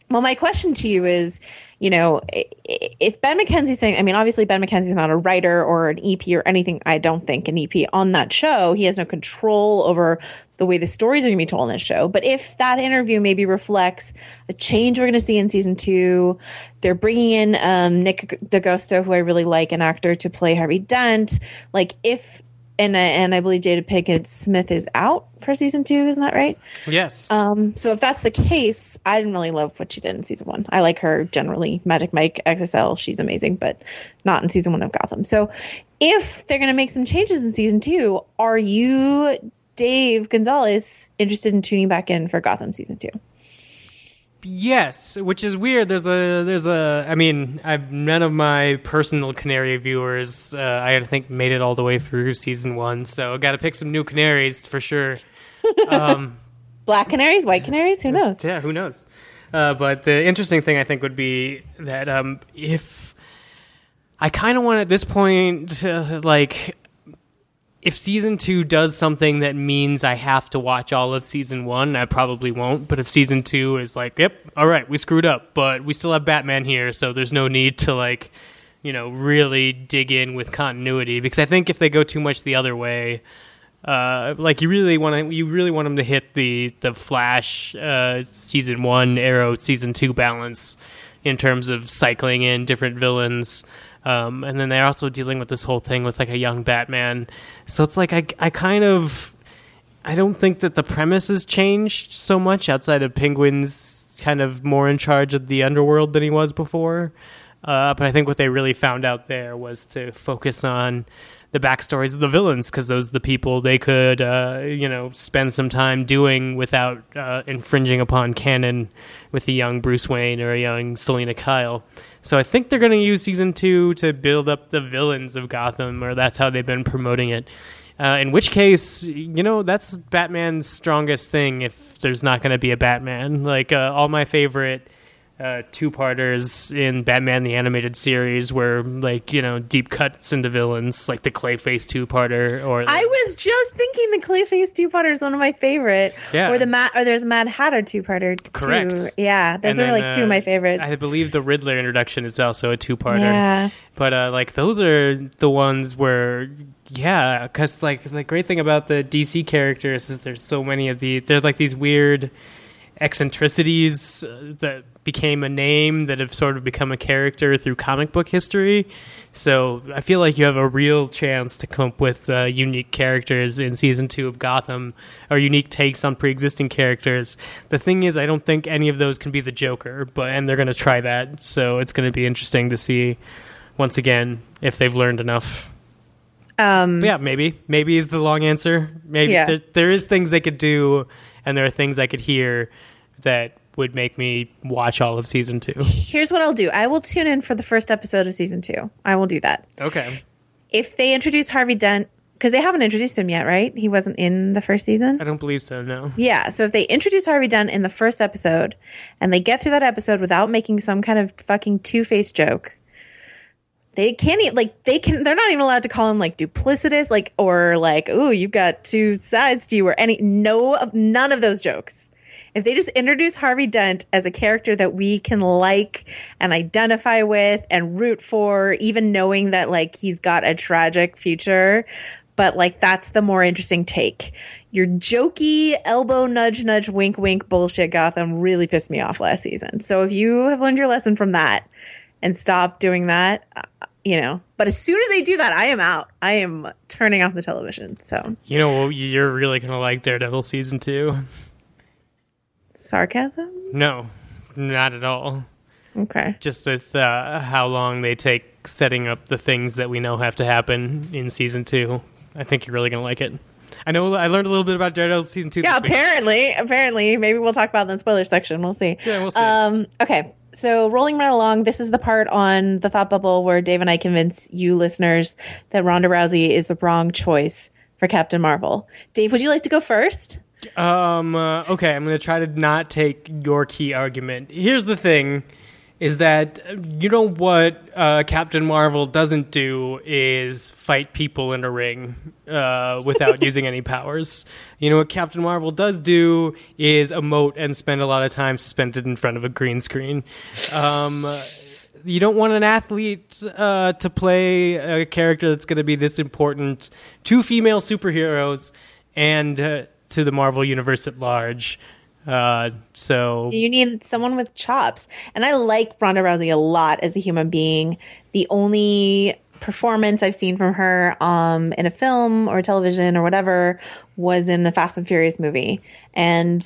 well, my question to you is, you know, if Ben McKenzie's saying, I mean, obviously Ben McKenzie's not a writer or an EP or anything. I don't think an EP on that show. He has no control over the way the stories are going to be told in this show. But if that interview maybe reflects a change we're going to see in season two, they're bringing in um, Nick D'Agosto, who I really like, an actor to play Harvey Dent. Like if and and I believe Jada Pinkett Smith is out for season two. Isn't that right? Yes. Um. So if that's the case, I didn't really love what she did in season one. I like her generally. Magic Mike XXL, she's amazing, but not in season one of Gotham. So if they're going to make some changes in season two, are you Dave Gonzalez interested in tuning back in for Gotham season two? Yes, which is weird. There's a there's a. I mean, I've none of my personal Canary viewers. Uh, I think made it all the way through season one, so got to pick some new canaries for sure. Um, Black canaries, white canaries, who knows? Yeah, who knows? Uh, but the interesting thing I think would be that um, if I kind of want at this point to like if season two does something that means I have to watch all of season one, I probably won't. But if season two is like, yep, all right, we screwed up, but we still have Batman here, so there's no need to like, you know, really dig in with continuity. Because I think if they go too much the other way, uh, like you really want to, you really want them to hit the the Flash uh, season one, Arrow season two balance in terms of cycling in different villains. Um, and then they're also dealing with this whole thing with like a young Batman. So it's like I, I kind of, I don't think that the premise has changed so much outside of Penguin's kind of more in charge of the underworld than he was before. Uh, but I think what they really found out there was to focus on the backstories of the villains because those are the people they could, uh, you know, spend some time doing without uh, infringing upon canon with a young Bruce Wayne or a young Selina Kyle. So I think they're going to use season two to build up the villains of Gotham, or that's how they've been promoting it. Uh, in which case, you know, that's Batman's strongest thing if there's not going to be a Batman. Like, uh, all my favorite uh, two-parters in Batman the Animated Series were, like, you know, deep cuts into villains, like the Clayface two-parter, or... I was just thinking the Clayface two-parter is one of my favorite. Yeah. Or the Mad, or there's a Mad Hatter two-parter too. Correct. Yeah, those And are then, like two of uh, my favorites. I believe the Riddler introduction is also a two-parter. yeah. But uh, like those are the ones where, yeah, because like the great thing about the DC characters is there's so many of the they're like these weird eccentricities uh, that became a name that have sort of become a character through comic book history. So I feel like you have a real chance to come up with uh, unique characters in season two of Gotham, or unique takes on pre-existing characters. The thing is, I don't think any of those can be the Joker, but and they're going to try that. So it's going to be interesting to see once again if they've learned enough. Um, But yeah, maybe. Maybe is the long answer. Maybe Yeah. there, there is things they could do, and there are things I could hear that would make me watch all of season two. Here's what I'll do. I will tune in for the first episode of season two. I will do that. Okay. If they introduce Harvey Dent, because they haven't introduced him yet, right? He wasn't in the first season. I don't believe so. No. Yeah. So if they introduce Harvey Dent in the first episode and they get through that episode without making some kind of fucking two faced joke, they can't even like they can they're not even allowed to call him like duplicitous like or like ooh you've got two sides to you or any no of none of those jokes. If they just introduce Harvey Dent as a character that we can like and identify with and root for, even knowing that like he's got a tragic future, but like that's the more interesting take. Your jokey elbow nudge nudge wink wink bullshit Gotham really pissed me off last season. So if you have learned your lesson from that and stop doing that, uh, you know. But as soon as they do that, I am out. I am turning off the television. So You know, you're really gonna like Daredevil season two. Sarcasm. No, not at all. Okay. Just with uh, how long they take setting up the things that we know have to happen in season two. I think you're really gonna like it. I know I learned a little bit about Daredevil season two. Yeah, this week. apparently, apparently, maybe we'll talk about it in the spoiler section. We'll see. Yeah, we'll see. Um, okay, so rolling right along, this is the part on the thought bubble where Dave and I convince you listeners that Ronda Rousey is the wrong choice for Captain Marvel. Dave, would you like to go first? Um. Uh, okay, I'm going to try to not take your key argument. Here's the thing: is that you know what uh, Captain Marvel doesn't do is fight people in a ring uh, without using any powers. You know what Captain Marvel does do is emote and spend a lot of time suspended in front of a green screen. Um. You don't want an athlete uh, to play a character that's going to be this important to female superheroes and uh, to the Marvel universe at large. Uh, so You need someone with chops. And I like Ronda Rousey a lot as a human being. The only performance I've seen from her um, in a film or television or whatever was in the Fast and Furious movie. And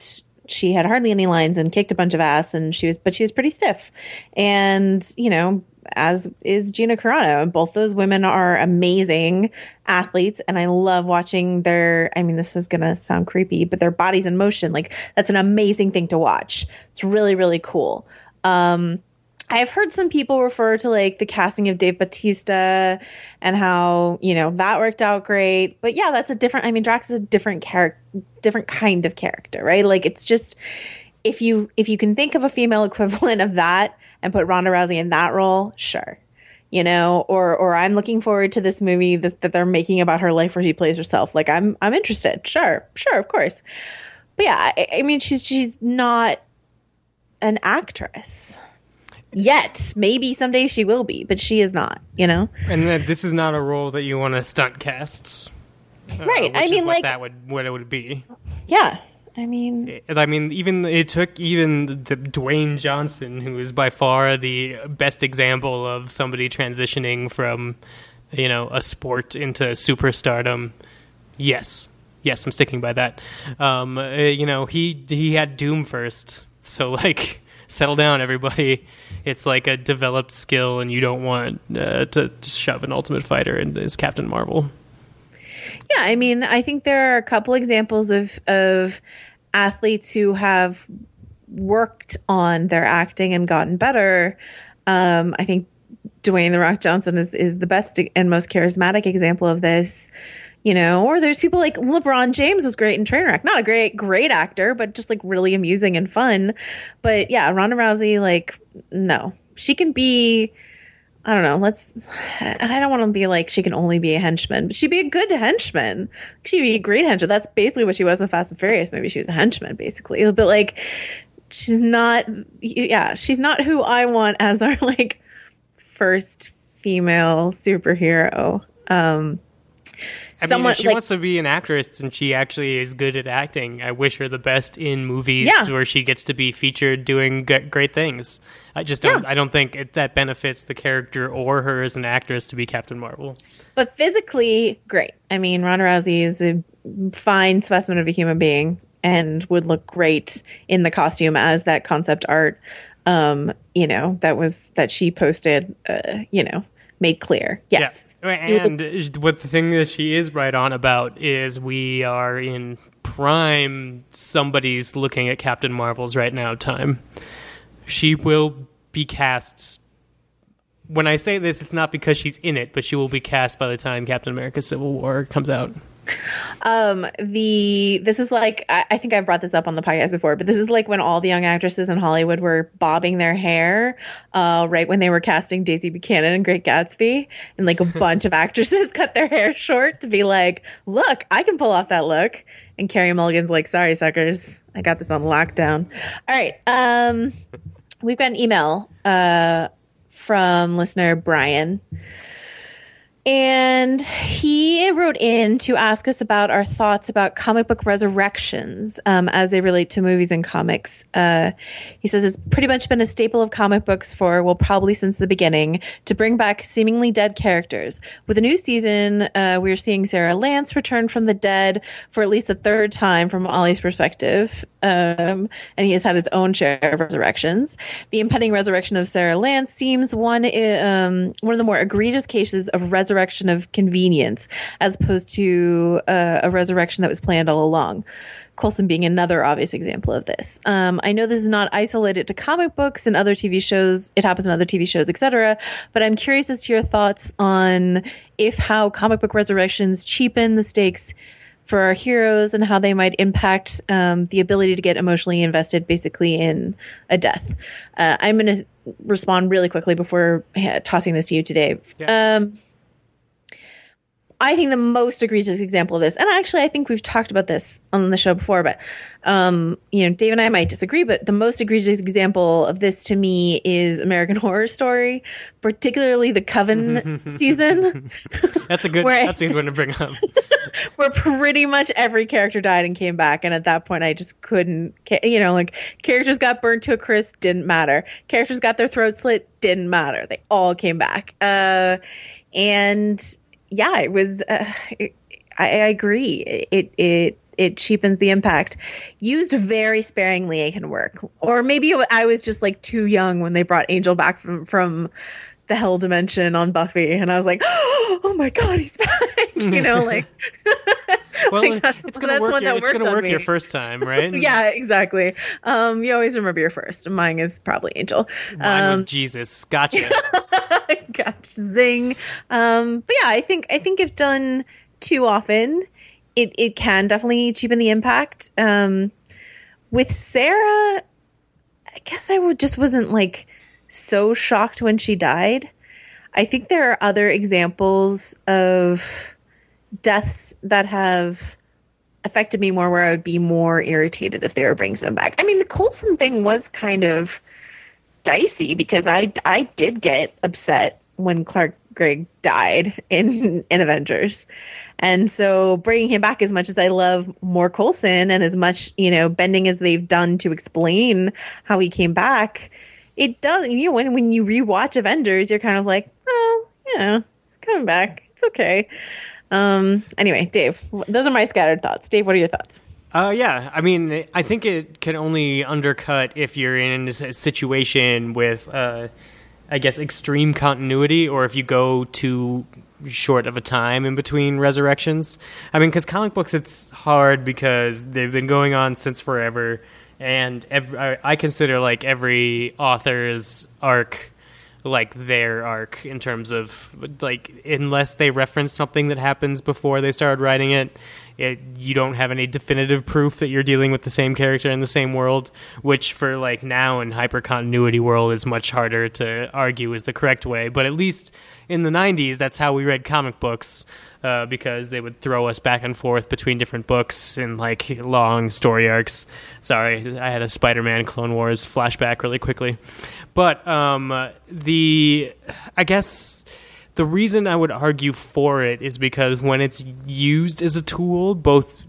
she had hardly any lines and kicked a bunch of ass and she was but she was pretty stiff. And, you know, as is Gina Carano. Both those women are amazing athletes, and I love watching their. I mean, this is gonna sound creepy, but their bodies in motion, like that's an amazing thing to watch. It's really, really cool. Um, I've heard some people refer to like the casting of Dave Batista and how, you know, that worked out great. But yeah, that's a different I mean Drax is a different character different kind of character, right? Like it's just if you if you can think of a female equivalent of that and put Ronda Rousey in that role, sure. You know, or or I'm looking forward to this movie this, that they're making about her life where she plays herself. Like I'm I'm interested. Sure, sure, of course. But yeah, I, I mean she's she's not an actress yet. Maybe someday she will be, but she is not. You know, and that this is not a role that you want to stunt cast. uh, Right, I mean, like- that would what it would be. yeah. I mean, And I mean, even it took even the Dwayne Johnson, who is by far the best example of somebody transitioning from, you know, a sport into superstardom. Yes, Yes, I'm sticking by that. Um, uh, you know, he he had Doom first, so like settle down, everybody. It's like a developed skill, and you don't want uh, to, to shove an Ultimate Fighter into as Captain Marvel. Yeah, I mean, I think there are a couple examples of of athletes who have worked on their acting and gotten better. Um, I think Dwayne the Rock Johnson is is the best and most charismatic example of this. You know, or there's people like LeBron James was great in Trainwreck. Not a great great actor, but just like really amusing and fun. But yeah, Ronda Rousey, like no, she can be. I don't know. Let's. I don't want to be like she can only be a henchman, but she'd be a good henchman. She'd be a great henchman. That's basically what she was in Fast and Furious. Maybe she was a henchman, basically. But like, she's not. Yeah, she's not who I want as our like first female superhero. Um, I mean, if she like, wants to be an actress and she actually is good at acting, I wish her the best in movies yeah. where she gets to be featured doing g- great things. I just don't. Yeah. I don't think it, that benefits the character or her as an actress to be Captain Marvel. But physically, great. I mean, Ronda Rousey is a fine specimen of a human being and would look great in the costume as that concept art. Um, you know, that was that she posted. Uh, you know, made clear. Yes. Yeah. And what the thing that she is right on about is we are in prime somebody's looking at Captain Marvel's right now time. She will be cast when I say this, it's not because she's in it, but she will be cast by the time Captain America Civil War comes out. Um, the this is like I, I, think I've brought this up on the podcast before, but this is like when all the young actresses in Hollywood were bobbing their hair, uh, right when they were casting Daisy Buchanan and Great Gatsby, and like a bunch of actresses cut their hair short to be like, "Look, I can pull off that look." And Carey Mulligan's like, "Sorry, suckers, I got this on lockdown." All right, um, we've got an email uh, from listener Brian. And he wrote in to ask us about our thoughts about comic book resurrections um, as they relate to movies and comics. Uh, he says it's pretty much been a staple of comic books for, well, probably since the beginning, to bring back seemingly dead characters. With a new season, uh, we're seeing Sarah Lance return from the dead for at least a third time from Ollie's perspective. Um, and he has had his own share of resurrections. The impending resurrection of Sarah Lance seems one, um, one of the more egregious cases of resurrection resurrection of convenience as opposed to uh, a resurrection that was planned all along. Coulson being another obvious example of this. Um, I know this is not isolated to comic books and other TV shows. It happens in other TV shows, etc. But I'm curious as to your thoughts on if how comic book resurrections cheapen the stakes for our heroes and how they might impact um, the ability to get emotionally invested basically in a death. Uh, I'm going to respond really quickly before tossing this to you today. Yeah. Um, I think the most egregious example of this, and actually I think we've talked about this on the show before, but um, you know, Dave and I might disagree, but the most egregious example of this to me is American Horror Story, particularly the Coven season. That's a good. where, that's a good one to bring up. where pretty much every character died and came back, and at that point, I just couldn't. You know, like characters got burned to a crisp, didn't matter. Characters got their throat slit, didn't matter. They all came back. Uh, and yeah, it was. Uh, it, I, I agree. It it it cheapens the impact. Used very sparingly, it can work. Or maybe I was just like too young when they brought Angel back from from the hell dimension on Buffy, and I was like, oh my god, he's back. you know, like. well, like it's gonna work. Your, it's gonna work your first time, right? yeah, exactly. Um, you always remember your first. Mine is probably Angel. Mine um, was Jesus. Gotcha. Gotcha. Zing. Um, but yeah, I think I think if done too often, it it can definitely cheapen the impact. Um, with Sarah, I guess I would just wasn't like so shocked when she died. I think there are other examples of deaths that have affected me more where I would be more irritated if they were bringing them back. I mean, the Coulson thing was kind of dicey because I I did get upset when Clark Gregg died in in Avengers. And so bringing him back as much as I love more Coulson and as much, you know, bending as they've done to explain how he came back, it does, you know, when, when you rewatch Avengers, you're kind of like, oh, you know, he's coming back. It's okay. Um. Anyway, Dave, those are my scattered thoughts. Dave, what are your thoughts? Uh, yeah, I mean, I think it can only undercut if you're in a situation with, uh, I guess, extreme continuity, or if you go too short of a time in between resurrections. I mean, because comic books, it's hard because they've been going on since forever, and every, I, I consider like every author's arc like their arc in terms of like unless they reference something that happens before they started writing it, it you don't have any definitive proof that you're dealing with the same character in the same world which for like now in hyper continuity world is much harder to argue is the correct way. But at least in the 90s that's how we read comic books uh, because they would throw us back and forth between different books and like long story arcs. Sorry, I had a Spider-Man Clone Wars flashback really quickly, but um, the I guess the reason I would argue for it is because when it's used as a tool, both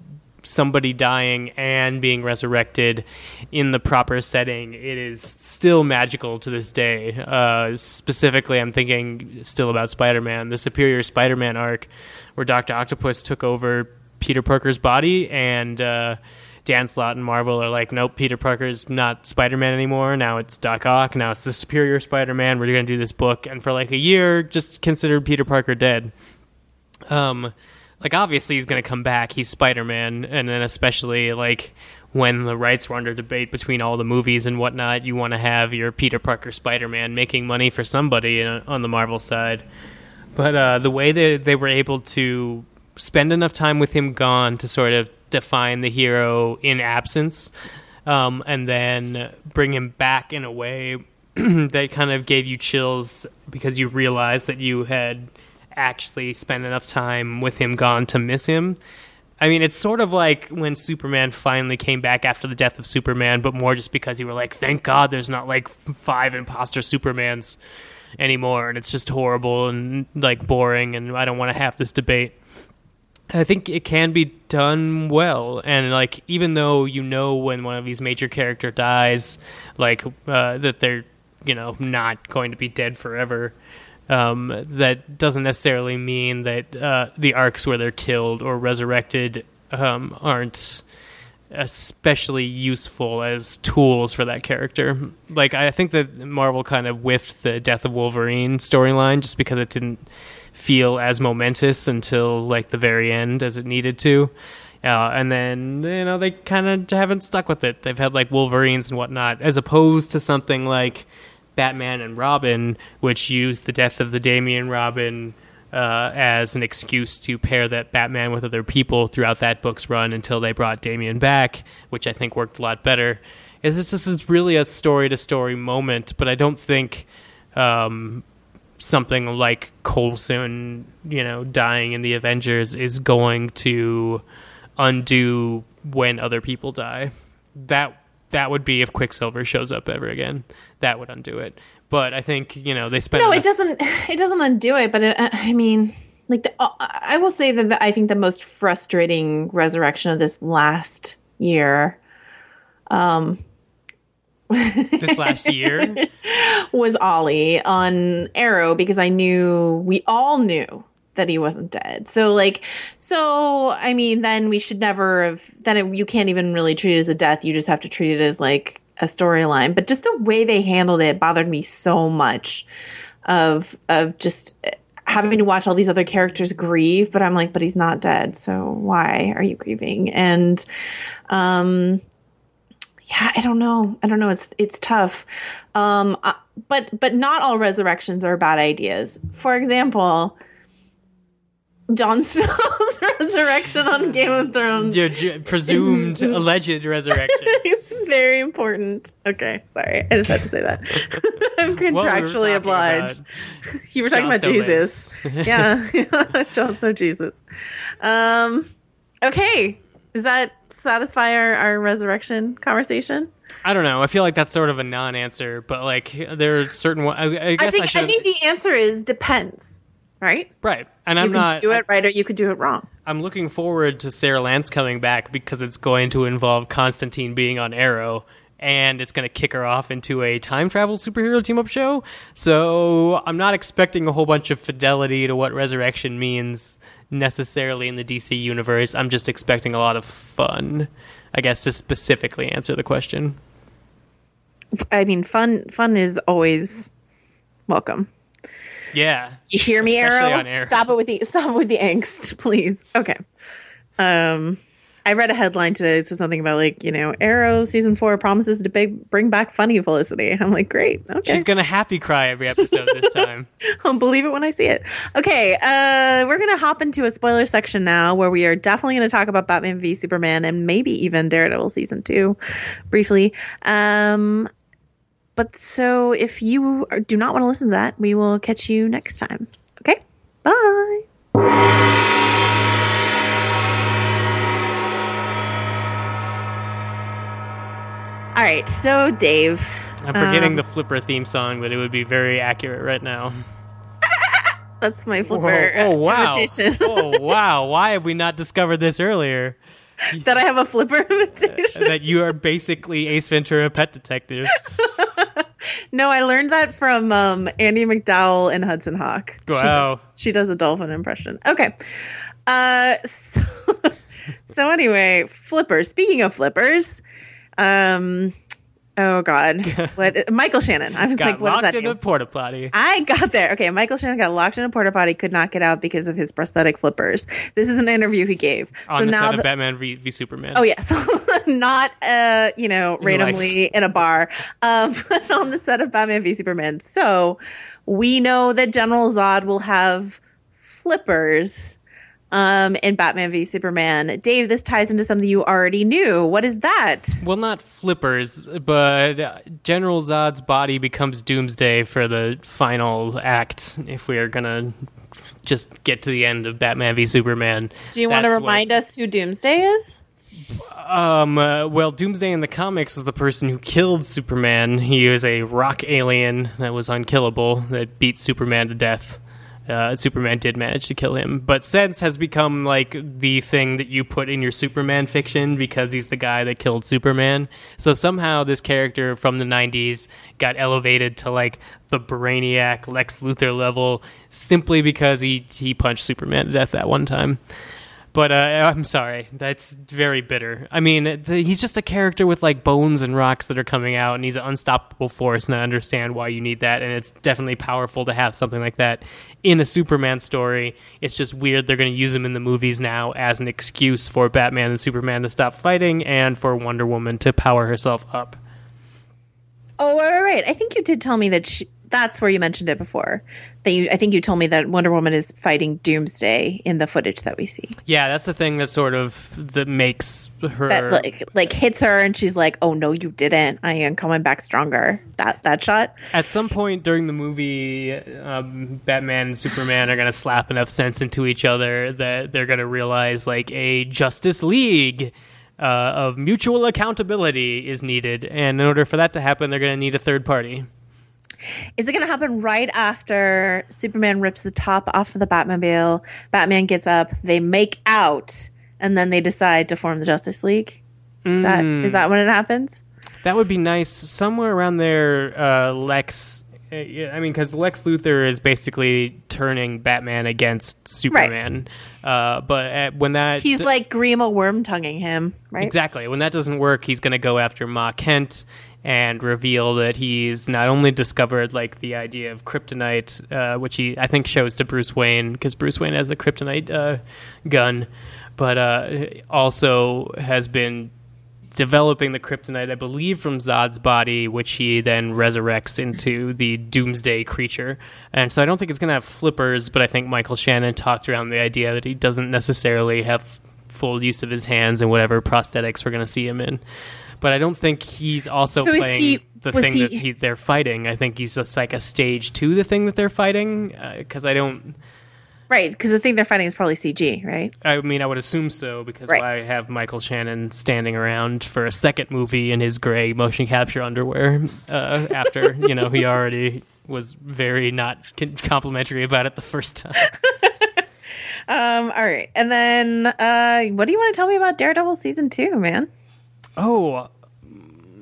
somebody dying and being resurrected in the proper setting, it is still magical to this day. Uh, specifically, I'm thinking still about Spider Man, the Superior Spider Man arc, where Dr. Octopus took over Peter Parker's body and. Uh, Dan Slott and Marvel are like, nope, Peter Parker's not Spider Man anymore. Now it's Doc Ock. Now it's the Superior Spider Man. We're going to do this book. And for like a year, just consider Peter Parker dead. Um, like obviously he's going to come back. He's Spider Man, and then especially like when the rights were under debate between all the movies and whatnot, you want to have your Peter Parker Spider Man making money for somebody uh, on the Marvel side. But uh, the way that they were able to spend enough time with him gone to sort of define the hero in absence, um, and then bring him back in a way that kind of gave you chills because you realized that you had actually spend enough time with him gone to miss him. I mean, it's sort of like when Superman finally came back after the death of Superman, but more just because you were like, thank God there's not like five imposter Supermans anymore, and it's just horrible and like boring, and I don't want to have this debate. I think it can be done well, and like even though you know when one of these major character dies, like uh, that they're you know not going to be dead forever um, that doesn't necessarily mean that uh, the arcs where they're killed or resurrected um, aren't especially useful as tools for that character. Like I think that Marvel kind of whiffed the death of Wolverine storyline just because it didn't feel as momentous until like the very end as it needed to. Uh, and then you know they kind of haven't stuck with it. They've had like Wolverines and whatnot, as opposed to something like Batman and Robin, which used the death of the Damian Robin uh, as an excuse to pair that Batman with other people throughout that book's run until they brought Damian back, which I think worked a lot better. Is this, this is really a story to story moment, but I don't think um, something like Coulson, you know, dying in the Avengers is going to undo when other people die. That that would be if Quicksilver shows up ever again. That would undo it. But I think you know they spent. No, enough- it doesn't. It doesn't undo it. But it, I mean, like the, uh, I will say that the, I think the most frustrating resurrection of this last year, um, this last year was Ollie on Arrow because I knew we all knew that he wasn't dead. So like, so I mean, then we should never have. Then it, you can't even really treat it as a death. You just have to treat it as like a storyline. But just the way they handled it bothered me so much. Of of just having to watch all these other characters grieve, but I'm like, but he's not dead, so why are you grieving? And um yeah, I don't know. I don't know. It's it's tough. Um, uh, but but not all resurrections are bad ideas. For example, Jon Snow's resurrection on Game of Thrones. Your j- presumed alleged resurrection. it's very important. Okay, sorry. I just had to say that. I'm contractually we obliged. you were talking about Snow Jesus. yeah. Jon Snow Jesus. Um okay. Does that satisfy our, our resurrection conversation? I don't know. I feel like that's sort of a non-answer, but like there are certain. I, I guess I think, I, I think the answer is depends right? Right. And I'm you not do it right or you could do it wrong. I'm looking forward to Sarah Lance coming back because it's going to involve Constantine being on Arrow and it's going to kick her off into a time travel superhero team up show. So I'm not expecting a whole bunch of fidelity to what resurrection means necessarily in the DC universe. I'm just expecting a lot of fun, I guess, to specifically answer the question. I mean, fun fun is always welcome. Yeah. You hear me, Arrow? Stop it with the stop it with the angst, please. Okay. Um, I read a headline today that said something about like you know Arrow season four promises to big, bring back funny Felicity. I'm like, great, okay. She's going to happy cry every episode this time. I'll believe it when I see it. Okay, uh, we're gonna hop into a spoiler section now, where we are definitely gonna talk about Batman v Superman and maybe even Daredevil season two, briefly. Um, but so if you do not want to listen to that, we will catch you next time. Okay, bye. All right, so Dave, I'm forgetting Um, the Flipper theme song, but it would be very accurate right now. that's my Whoa, flipper oh, wow. oh, wow. Why have we not discovered this earlier? that I have a flipper imitation. that you are basically Ace Ventura Pet Detective. No, I learned that from um, Andie MacDowell in Hudson Hawk. She Wow. does, she does a dolphin impression. Okay. Uh, so, so anyway, flippers. Speaking of flippers, um, oh god, what? Michael Shannon. I was Got like, what is locked that? in a name? porta potty. I got there. Okay, Michael Shannon got locked in a porta potty, could not get out because of his prosthetic flippers. This is an interview he gave. On so the now set the- of Batman v, v Superman. Oh yes, not uh, you know, In randomly in a bar, um, but on the set of Batman v Superman. So we know that General Zod will have flippers um in Batman v Superman. Dave, this ties into something you already knew. What is that? Well, not flippers, but uh, General Zod's body becomes Doomsday for the final act. If we are gonna just get to the end of Batman v Superman, Do you want to That's what- remind us who Doomsday is? Um, uh, well, Doomsday in the comics was the person who killed Superman. He was a rock alien that was unkillable that beat Superman to death. Uh, Superman did manage to kill him, but since has become like the thing that you put in your Superman fiction because he's the guy that killed Superman. So somehow this character from the '90s got elevated to like the Brainiac Lex Luthor level simply because he he punched Superman to death that one time. But uh, I'm sorry, that's very bitter. I mean, the, he's just a character with like bones and rocks that are coming out, and he's an unstoppable force. And I understand why you need that, and it's definitely powerful to have something like that in a Superman story. It's just weird they're going to use him in the movies now as an excuse for Batman and Superman to stop fighting, and for Wonder Woman to power herself up. Oh, right, right. I think you did tell me that she, that's where you mentioned it before. That you, I think you told me that Wonder Woman is fighting Doomsday in the footage that we see. Yeah, that's the thing that sort of that makes her That like like hits her and she's like, "Oh no, you didn't. I am coming back stronger." That that shot. At some point during the movie, um, Batman and Superman are going to slap enough sense into each other that they're going to realize like a Justice League uh, of mutual accountability is needed. And in order for that to happen, they're going to need a third party. Is it going to happen right after Superman rips the top off of the Batmobile? Batman gets up, they make out, and then they decide to form the Justice League. Is that is that when it happens? That would be nice. Somewhere around there, uh, Lex. uh, I mean, because Lex Luthor is basically turning Batman against Superman. Uh, but at, when that He's like Grima worm tonguing him, right? Exactly. When that doesn't work, he's going to go after Ma Kent and reveal that he's not only discovered like the idea of kryptonite, uh, which he I think shows to Bruce Wayne because Bruce Wayne has a kryptonite uh, gun, but uh, also has been developing the kryptonite, I believe, from Zod's body, which he then resurrects into the Doomsday creature. And so I don't think it's going to have flippers, but I think Michael Shannon talked around the idea that he doesn't necessarily have full use of his hands and whatever prosthetics we're going to see him in. But I don't think he's also So playing he- the thing he- that he, they're fighting. I think he's just like a stage to the thing that they're fighting. Because I don't. Right, because the thing they're fighting is probably CG, right? I mean, I would assume so because Right. why have Michael Shannon standing around for a second movie in his gray motion capture underwear uh, after you know he already was very not complimentary about it the first time. Um, all right, and then uh, what do you want to tell me about Daredevil season two, man? Oh,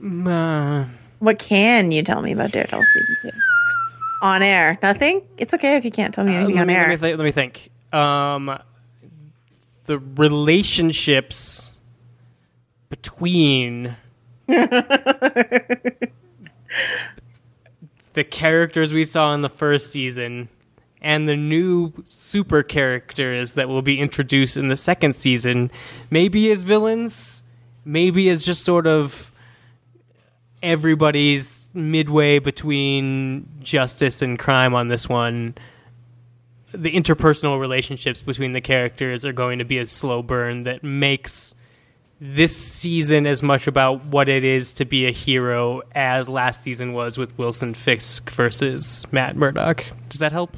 Uh, What can you tell me about Daredevil season two? On air, nothing. It's okay if you can't tell me anything let, on me, air. let, me th- let me think. Um, the relationships between the characters we saw in the first season and the new super characters that will be introduced in the second season, maybe as villains, maybe as just sort of everybody's midway between justice and crime on this one. The interpersonal relationships between the characters are going to be a slow burn that makes this season as much about what it is to be a hero as last season was with Wilson Fisk versus Matt Murdock. Does that help?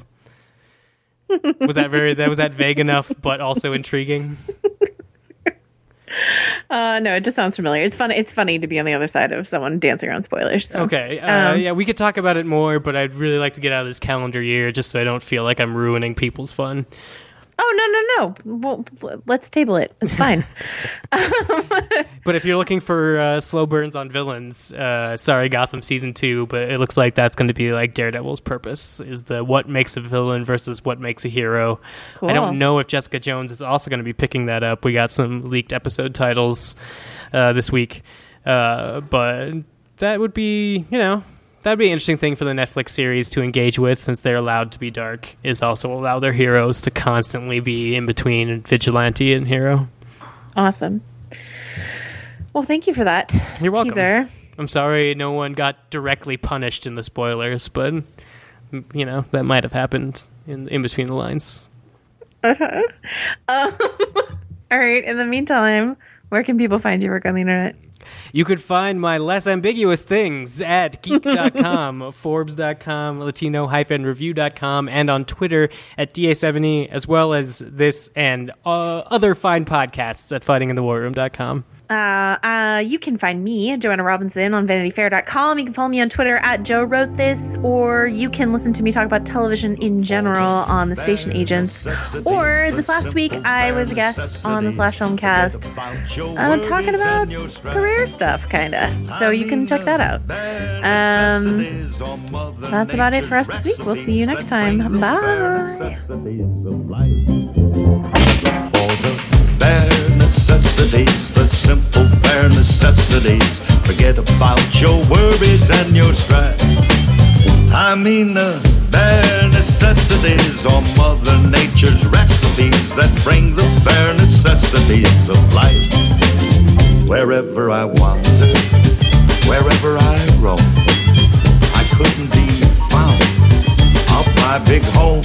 was that very that was that vague enough but also intriguing? Uh, no, it just sounds familiar. It's fun. It's funny to be on the other side of someone dancing around spoilers. So. Okay. Uh, Um, yeah, we could talk about it more, but I'd really like to get out of this calendar year just so I don't feel like I'm ruining people's fun. Oh no no no! Well, let's table it. It's fine. But if you're looking for uh, slow burns on villains, uh, sorry, Gotham season two. But it looks like that's going to be like Daredevil's purpose is the what makes a villain versus what makes a hero. I don't know if Jessica Jones is also going to be picking that up. We got some leaked episode titles uh, this week, uh, but that would be you know that'd be an interesting thing for the Netflix series to engage with since they're allowed to be dark. Is also allow their heroes to constantly be in between vigilante and hero. awesome. Well, thank you for that You're welcome. teaser. I'm sorry no one got directly punished in the spoilers, but you know that might have happened in in between the lines. Uh huh. All right. In the meantime, where can people find your work on the internet? You could find my less ambiguous things at geek.com, forbes.com, latino-review.com, and on Twitter at DA70, as well as this and uh, other fine podcasts at fightinginthewarroom.com. Uh, uh, you can find me, Joanna Robinson, on VanityFair.com. You can follow me on Twitter at Joe Wrote This, or you can listen to me talk about television in general on the Station Agents. Or this last week, I was a guest on the Slash Homecast, uh, talking about career stuff, kind of. So you can check that out. Um, that's about it for us this week. We'll see you next time. Bye. For the simple bare necessities. Forget about your worries and your strife. I mean the bare necessities are Mother Nature's recipes that bring the bare necessities of life. Wherever I wander, wherever I roam, I couldn't be found off my big home.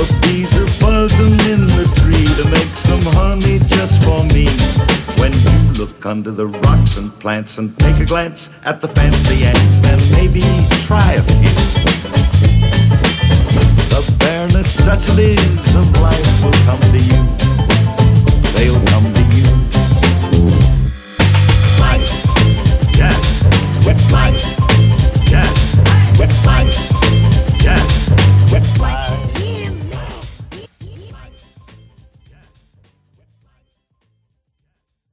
The bees are buzzing in the tree to make some honey just for me. When you look under the rocks and plants and take a glance at the fancy ants, then maybe try a few. The bare necessities of life will come to you. They'll come